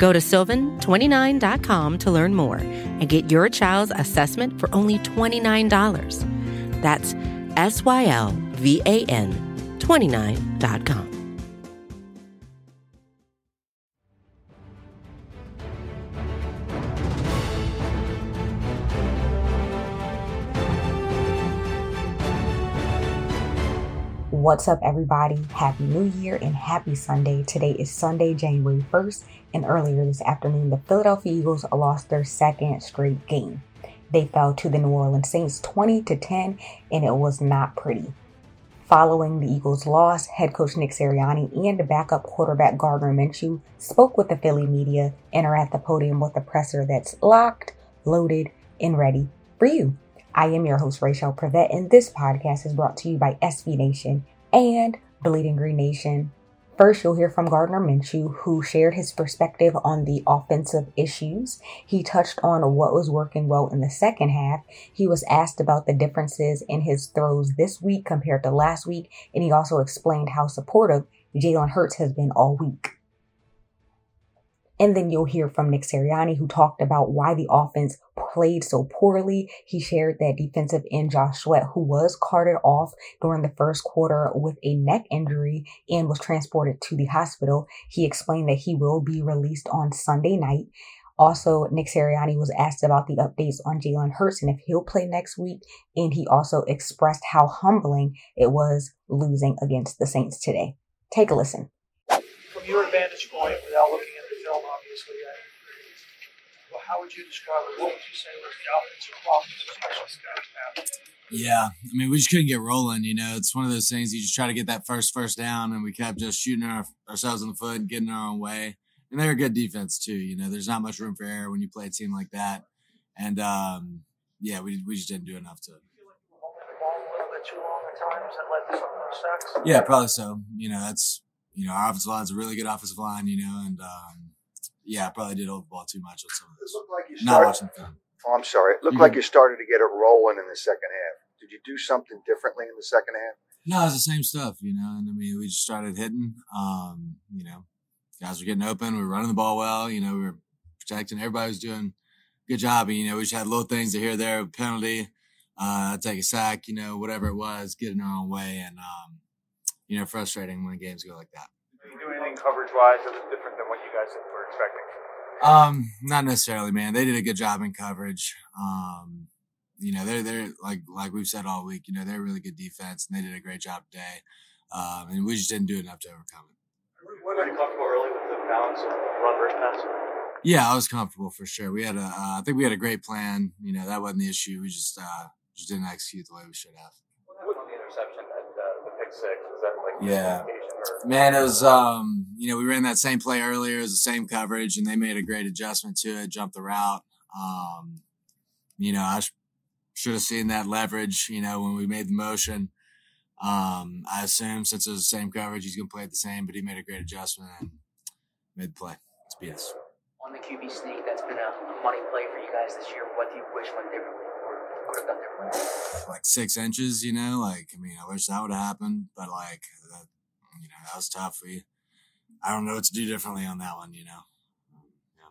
Go to sylvan29.com to learn more and get your child's assessment for only $29. That's S Y L V A N 29.com. What's up, everybody? Happy New Year and happy Sunday. Today is Sunday, January 1st, and earlier this afternoon, the Philadelphia Eagles lost their second straight game. They fell to the New Orleans Saints 20 to 10, and it was not pretty. Following the Eagles' loss, head coach Nick Sirianni and backup quarterback Gardner Minshew spoke with the Philly media and are at the podium with a presser that's locked, loaded, and ready for you. I am your host, Rachel Prevet, and this podcast is brought to you by SB Nation and Bleeding Green Nation. First, you'll hear from Gardner Minshew, who shared his perspective on the offensive issues. He touched on what was working well in the second half. He was asked about the differences in his throws this week compared to last week, and he also explained how supportive Jalen Hurts has been all week. And then you'll hear from Nick Sirianni, who talked about why the offense played so poorly. He shared that defensive end Josh Sweat, who was carted off during the first quarter with a neck injury and was transported to the hospital. He explained that he will be released on Sunday night. Also, Nick Sirianni was asked about the updates on Jalen Hurts and if he'll play next week. And he also expressed how humbling it was losing against the Saints today. Take a listen. From your vantage point, without looking at the film, obviously, well, how would you describe it? What would you say was the offensive problems, especially Scott Yeah, I mean, we just couldn't get rolling. You know, it's one of those things you just try to get that first first down, and we kept just shooting our, ourselves in the foot and getting our own way. And they're a good defense too. You know, there's not much room for error when you play a team like that. And um, yeah, we we just didn't do enough to. Yeah, probably so. You know, that's you know, our offensive line's a really good offensive line. You know, and um, yeah, I probably did overball too much on some of this. It looked like you Not started. watching film. Oh, I'm sorry. It looked Mhm. like you started to get it rolling in the second half. Did you do something differently in the second half? No, it's the same stuff, you know. And I mean, we just started hitting. Um, you know, guys were getting open. We were running the ball well. You know, we were protecting. Everybody was doing a good job. And, you know, we just had little things to here, there, penalty, uh, take a sack, you know, whatever it was, getting in our own way, and um, you know, frustrating when games go like that. Are you doing anything coverage wise that was different than what you guys were expecting? Um, not necessarily, man. They did a good job in coverage. Um, you know, they're they're like like we've said all week. You know, they're a really good defense, and they did a great job today. Um, and we just didn't do enough to overcome it. Were you comfortable early with the balance of run versus pass? Yeah, I was comfortable for sure. We had a, uh, I think we had a great plan. You know, that wasn't the issue. We just uh, just didn't execute the way we should have. What happened on the interception at six? Was that like Yeah. Man, it was um, you know, we ran that same play earlier, it was the same coverage, and they made a great adjustment to it, jumped the route. Um, you know, I sh- should have seen that leverage, you know, when we made the motion. Um, I assume since it was the same coverage, he's gonna play it the same, but he made a great adjustment and made the play. It's BS. on the QB sneak. That's been a, a money play for you guys this year. What do you wish went differently or could have done like six inches, you know, like, I mean, I wish that would have happened, but like, that, you know, that was tough. We, I don't know what to do differently on that one, you know. Yeah.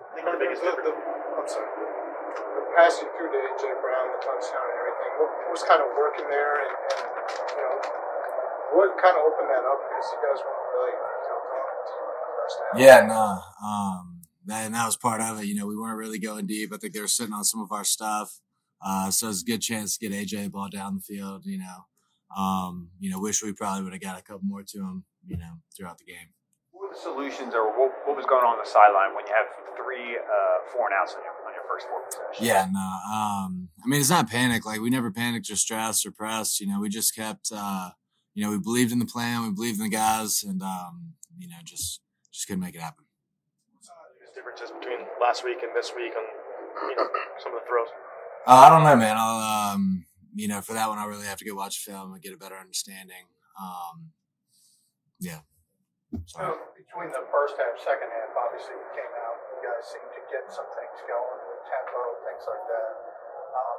I think the biggest The, the, I'm sorry. The pass you threw to AJ Brown, the touchdown and everything, what, was kind of working there, and, and you know, what kind of opened that up because you guys weren't really you know, going to the first half. Yeah, no. Um, that, and that was part of it. You know, we weren't really going deep. I think they were sitting on some of our stuff. Uh, so it's a good chance to get AJ ball down the field, you know. Um, you know, wish we probably would have got a couple more to him, you know, throughout the game. What were the solutions, or what, what was going on on the sideline when you have three uh, four and outs on your on your first four possessions? Yeah, no. Um, I mean, it's not panic. Like we never panicked or stressed or pressed. You know, we just kept. Uh, you know, we believed in the plan. We believed in the guys, and um, you know, just just couldn't make it happen. There's differences between last week and this week on you know, some of the throws? Uh, I don't know, man. I'll, um, you know, for that one, I really have to go watch the film and get a better understanding. Um, yeah. So between the first half, second half, obviously you came out. You guys seemed to get some things going with tempo, things like that. Um,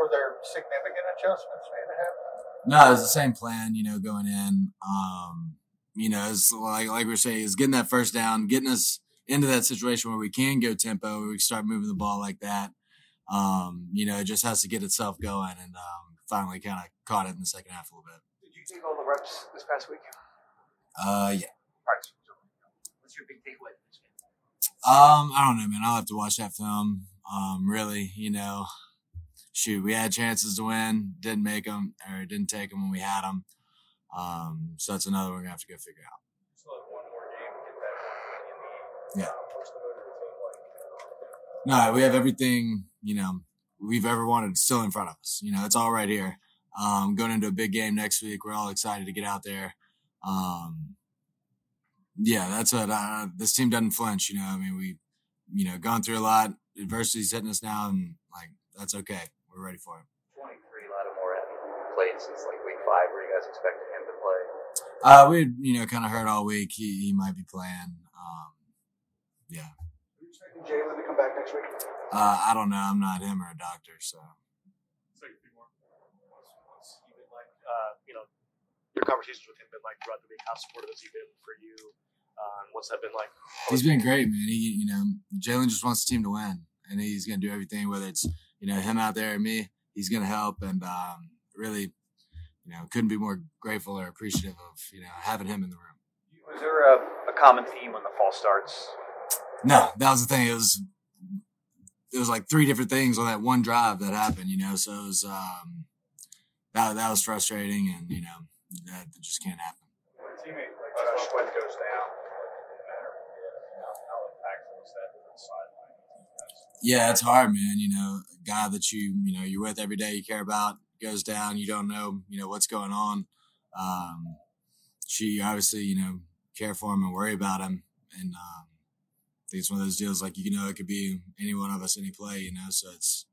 were there significant adjustments made at halftime? No, it was the same plan, you know, going in. Um, you know, it's like like we are saying, is getting that first down, getting us into that situation where we can go tempo, where we start moving the ball like that. Um, you know, it just has to get itself going, and um, finally kind of caught it in the second half a little bit. Did you take all the reps this past week? Uh, yeah. All right. What's your big takeaway? This week? Um, I don't know, man. I'll have to watch that film. Um, really, you know, shoot, we had chances to win, didn't make them, or didn't take them when we had them. Um, so that's another one we're gonna have to go figure out. Yeah. No, we have everything you know we've ever wanted still in front of us. You know, it's all right here. Um, going into a big game next week, we're all excited to get out there. Um, yeah, that's what uh, this team doesn't flinch. You know, I mean, we, you know, gone through a lot. Adversity's hitting us now, and like that's okay. We're ready for it. Twenty three, Lattimore played since like week five. Were you guys expecting him to play? Uh, we you know kind of heard all week he he might be playing. Um, yeah. Are you expecting Jalen to come back next week? Uh, I don't know. I'm not him or a doctor, so. Uh, you know, your conversations with him been like throughout the week? How supportive has he been for you? Uh, what's that been like? He's been great, man. He, you know, Jalen just wants the team to win, and he's going to do everything, whether it's you know him out there or me. He's going to help, and um, really, you know, couldn't be more grateful or appreciative of you know having him in the room. Was there a, a common theme when the fall starts? No, that was the thing. It was it was like three different things on that one drive that happened, you know. So it was um, that that was frustrating, and you know that just can't happen. Yeah, it's hard, man. You know, a guy that you you know you're with every day, you care about, goes down. You don't know, you know, what's going on. Um, she obviously, you know, care for him and worry about him, and um, think it's one of those deals like you know it could be any one of us any play you know so it's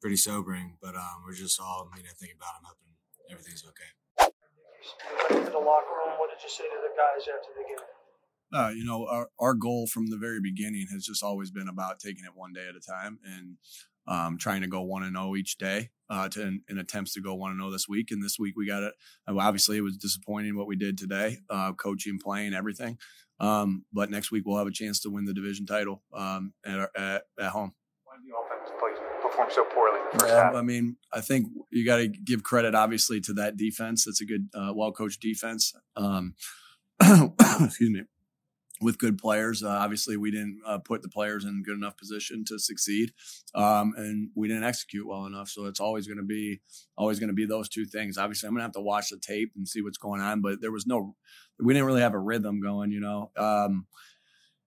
pretty sobering but um, we're just all you know thinking about him hoping everything's okay you the locker room what did you say to the guys after the game uh, you know, our, our goal from the very beginning has just always been about taking it one day at a time and um, trying to go one and zero oh each day uh, to in, in, attempts to go one and zero oh this week. And this week we got it. Obviously, it was disappointing what we did today, uh, coaching, playing, everything. Um, but next week we'll have a chance to win the division title um, at, our, at, at home. Why did the offense play, perform so poorly in the first yeah. I mean, I think you got to give credit, obviously, to that defense. That's a good, uh, well coached defense. Um, excuse me with good players. Uh, obviously, we didn't uh, put the players in good enough position to succeed, um, and we didn't execute well enough. So it's always going to be always going to be those two things. Obviously, I'm going to have to watch the tape and see what's going on. But there was no, we didn't really have a rhythm going. You know, um,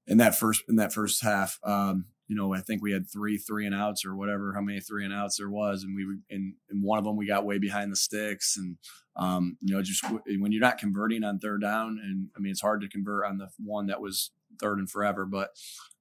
in that first in that first half. Um, you know, I think we had three three and outs or whatever, how many three and outs there was, and we in, in one of them we got way behind the sticks, and um, you know, just when you're not converting on third down, and I mean it's hard to convert on the one that was third and forever, but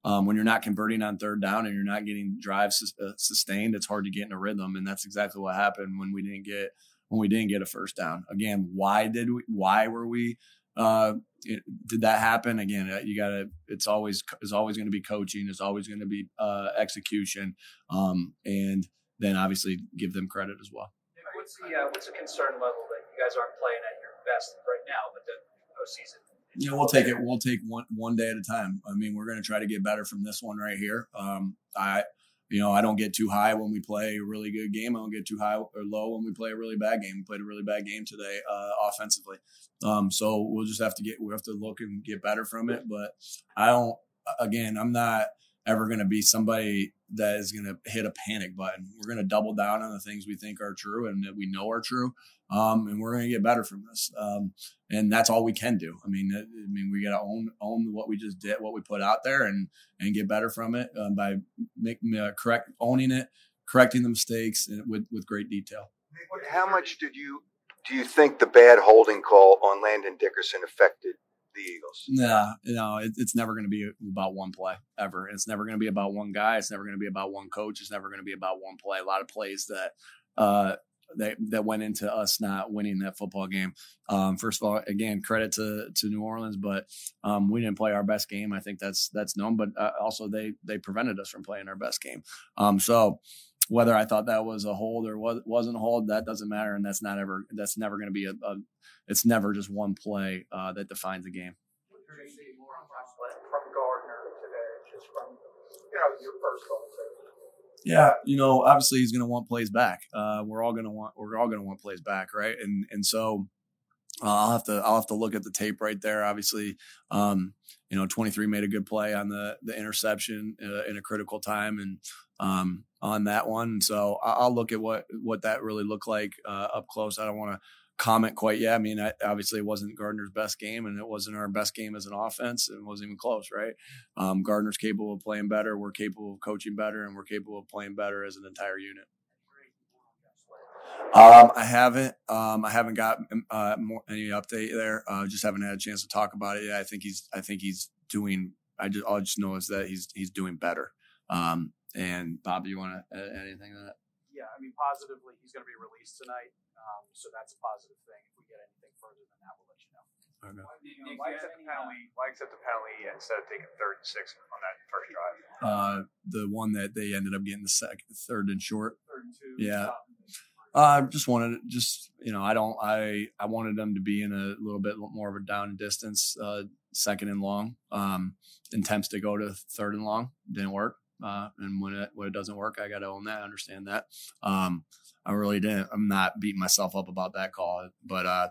um, when you're not converting on third down and you're not getting drives uh, sustained, it's hard to get in a rhythm, and that's exactly what happened when we didn't get when we didn't get a first down. Again, why did we? Why were we? Uh, it, did that happen again? Uh, you gotta. It's always it's always going to be coaching. It's always going to be uh, execution, um, and then obviously give them credit as well. What's the uh, what's the concern level that you guys aren't playing at your best right now, but the postseason? You know, we'll take it. We'll take one one day at a time. I mean, we're going to try to get better from this one right here. Um, I you know, I don't get too high when we play a really good game. I don't get too high or low when we play a really bad game. We played a really bad game today uh, offensively. Um, so we'll just have to get, we have to look and get better from it. But I don't, again, I'm not ever going to be somebody that is going to hit a panic button. We're going to double down on the things we think are true and that we know are true. Um, and we're going to get better from this. Um, and that's all we can do. I mean, I mean, we got to own own what we just did, what we put out there, and and get better from it uh, by making uh, correct owning it, correcting the mistakes with with great detail. How much did you do you think the bad holding call on Landon Dickerson affected the Eagles. Yeah, no, it, it's never going to be about one play ever. It's never going to be about one guy. It's never going to be about one coach. It's never going to be about one play. A lot of plays that uh, that that went into us not winning that football game. Um, first of all, again, credit to to New Orleans, but um, we didn't play our best game. I think that's that's known, but uh, also they they prevented us from playing our best game. Um, so whether I thought that was a hold or was, wasn't a hold, that doesn't matter, and that's not ever that's never going to be a, a, It's never just one play uh, that defines a game. From Gardner today, just from you know your first thoughts. Yeah, you know, obviously he's going to want plays back. Uh, we're all going to want we're all going to want plays back, right? And and so uh, I'll have to I'll have to look at the tape right there. Obviously, um, you know, 23 made a good play on the the interception uh, in a critical time, and um, on that one. So I'll look at what what that really looked like uh, up close. I don't want to comment quite yet. I mean, I, obviously it wasn't Gardner's best game, and it wasn't our best game as an offense. It wasn't even close, right? Um, Gardner's capable of playing better. We're capable of coaching better, and we're capable of playing better as an entire unit. Um, I haven't. Um, I haven't got uh, more, any update there. Uh, just haven't had a chance to talk about it yet. I think he's. I think he's doing. I just. All I just know is that he's. He's doing better. Um, and Bob, do you want to add anything to that? Yeah, I mean, positively, he's going to be released tonight. Um, so that's a positive thing. If we get anything further than that, we'll let you know. Okay. why accept the penalty? Why accept the penalty instead of taking third and six on that first drive? Uh, the one that they ended up getting the second, third and short. Third and two. Yeah. I uh, just wanted, just you know, I don't, I, I wanted them to be in a little bit more of a down distance, uh, second and long. Um, attempts to go to third and long didn't work. Uh, and when it when it doesn't work, I got to own that, understand that. Um, I really didn't. I'm not beating myself up about that call, but uh,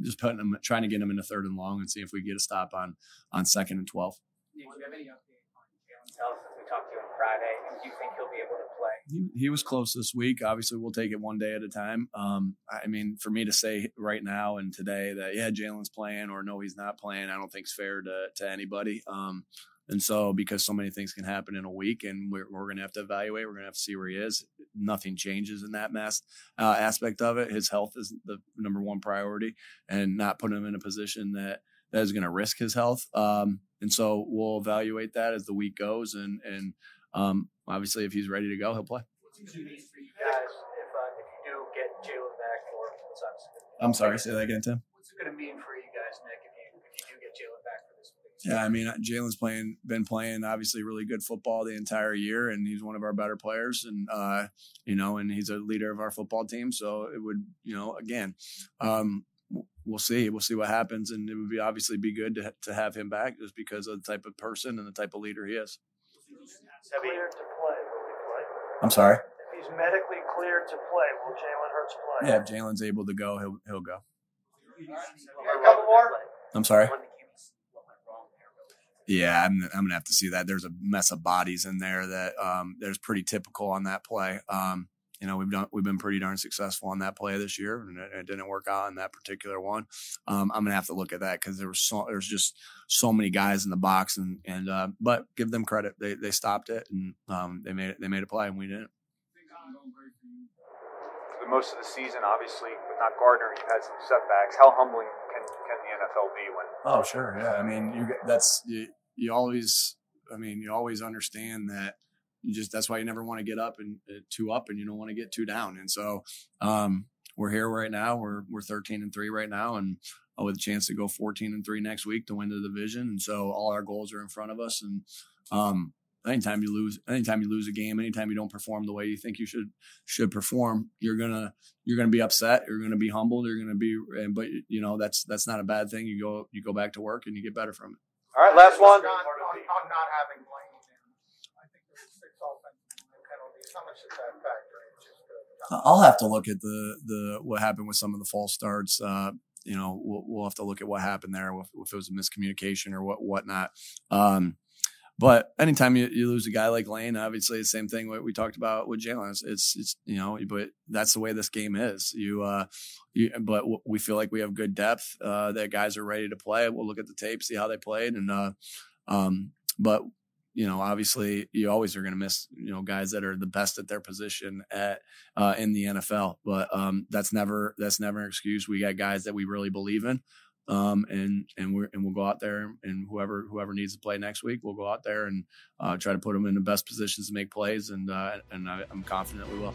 just putting them, trying to get them in a third and long, and see if we get a stop on on second and twelve. do you have any update on Jalen since we talked to him Friday? Do you think he'll be able to play? He, he was close this week. Obviously, we'll take it one day at a time. Um, I mean, for me to say right now and today that yeah, Jalen's playing or no, he's not playing, I don't think is fair to to anybody. Um, and so, because so many things can happen in a week, and we're, we're going to have to evaluate, we're going to have to see where he is. Nothing changes in that mass uh, aspect of it. His health is the number one priority, and not putting him in a position that that is going to risk his health. Um, and so, we'll evaluate that as the week goes, and and um, obviously, if he's ready to go, he'll play. What's it mean for you guys if, uh, if you do get Jalen back, or sucks? I'm sorry, say that again, Tim. What's it going to mean for you guys, Nick, if you if you do get Jalen back? Yeah, I mean Jalen's playing, been playing obviously really good football the entire year, and he's one of our better players, and uh, you know, and he's a leader of our football team. So it would, you know, again, um, we'll see, we'll see what happens, and it would be obviously be good to to have him back just because of the type of person and the type of leader he is. Cleared to play, will he play? I'm sorry. If he's medically cleared to play, will Jalen Hurts play? Yeah, if Jalen's able to go, he'll he'll go. a couple more. I'm sorry. Yeah, I'm, I'm gonna have to see that. There's a mess of bodies in there that um, there's pretty typical on that play. Um, you know, we've done we've been pretty darn successful on that play this year, and it, it didn't work out on that particular one. Um, I'm gonna have to look at that because there was so there's just so many guys in the box, and and uh, but give them credit, they they stopped it and um, they made it they made a play, and we didn't. For most of the season, obviously, with not Gardner, you've had some setbacks. How humbling can can when? Oh, sure, yeah. I mean, you that's you, you always. I mean, you always understand that you just that's why you never want to get up and uh, two up and you don't want to get two down and so um, we're here right now we're we're 13 and 3 right now and uh, with a chance to go 14 and 3 next week to win the division and so all our goals are in front of us and um, anytime you lose anytime you lose a game anytime you don't perform the way you think you should should perform you're gonna you're gonna be upset you're gonna be humbled you're gonna be but you know that's that's not a bad thing. You go you go back to work and you get better from it. All right last one. On, on, on not having Lane i think there's six offensive penalties how much does that factor I'll have to look at the the what happened with some of the false starts uh you know we'll, we'll have to look at what happened there if, if it was a miscommunication or what whatnot. Um but anytime you, you lose a guy like Lane, obviously the same thing what we talked about with Jalen. It's, it's, it's you know, but that's the way this game is. You uh, you, but we feel like we have good depth. Uh, that guys are ready to play. We'll look at the tape, see how they played, and uh, um, but you know, obviously, you always are going to miss you know guys that are the best at their position at uh, in the NFL. But um, that's never that's never an excuse. We got guys that we really believe in. Um, and and we're and we'll go out there and whoever whoever needs to play next week, we'll go out there and uh, try to put them in the best positions to make plays, and uh, and I, I'm confident we will.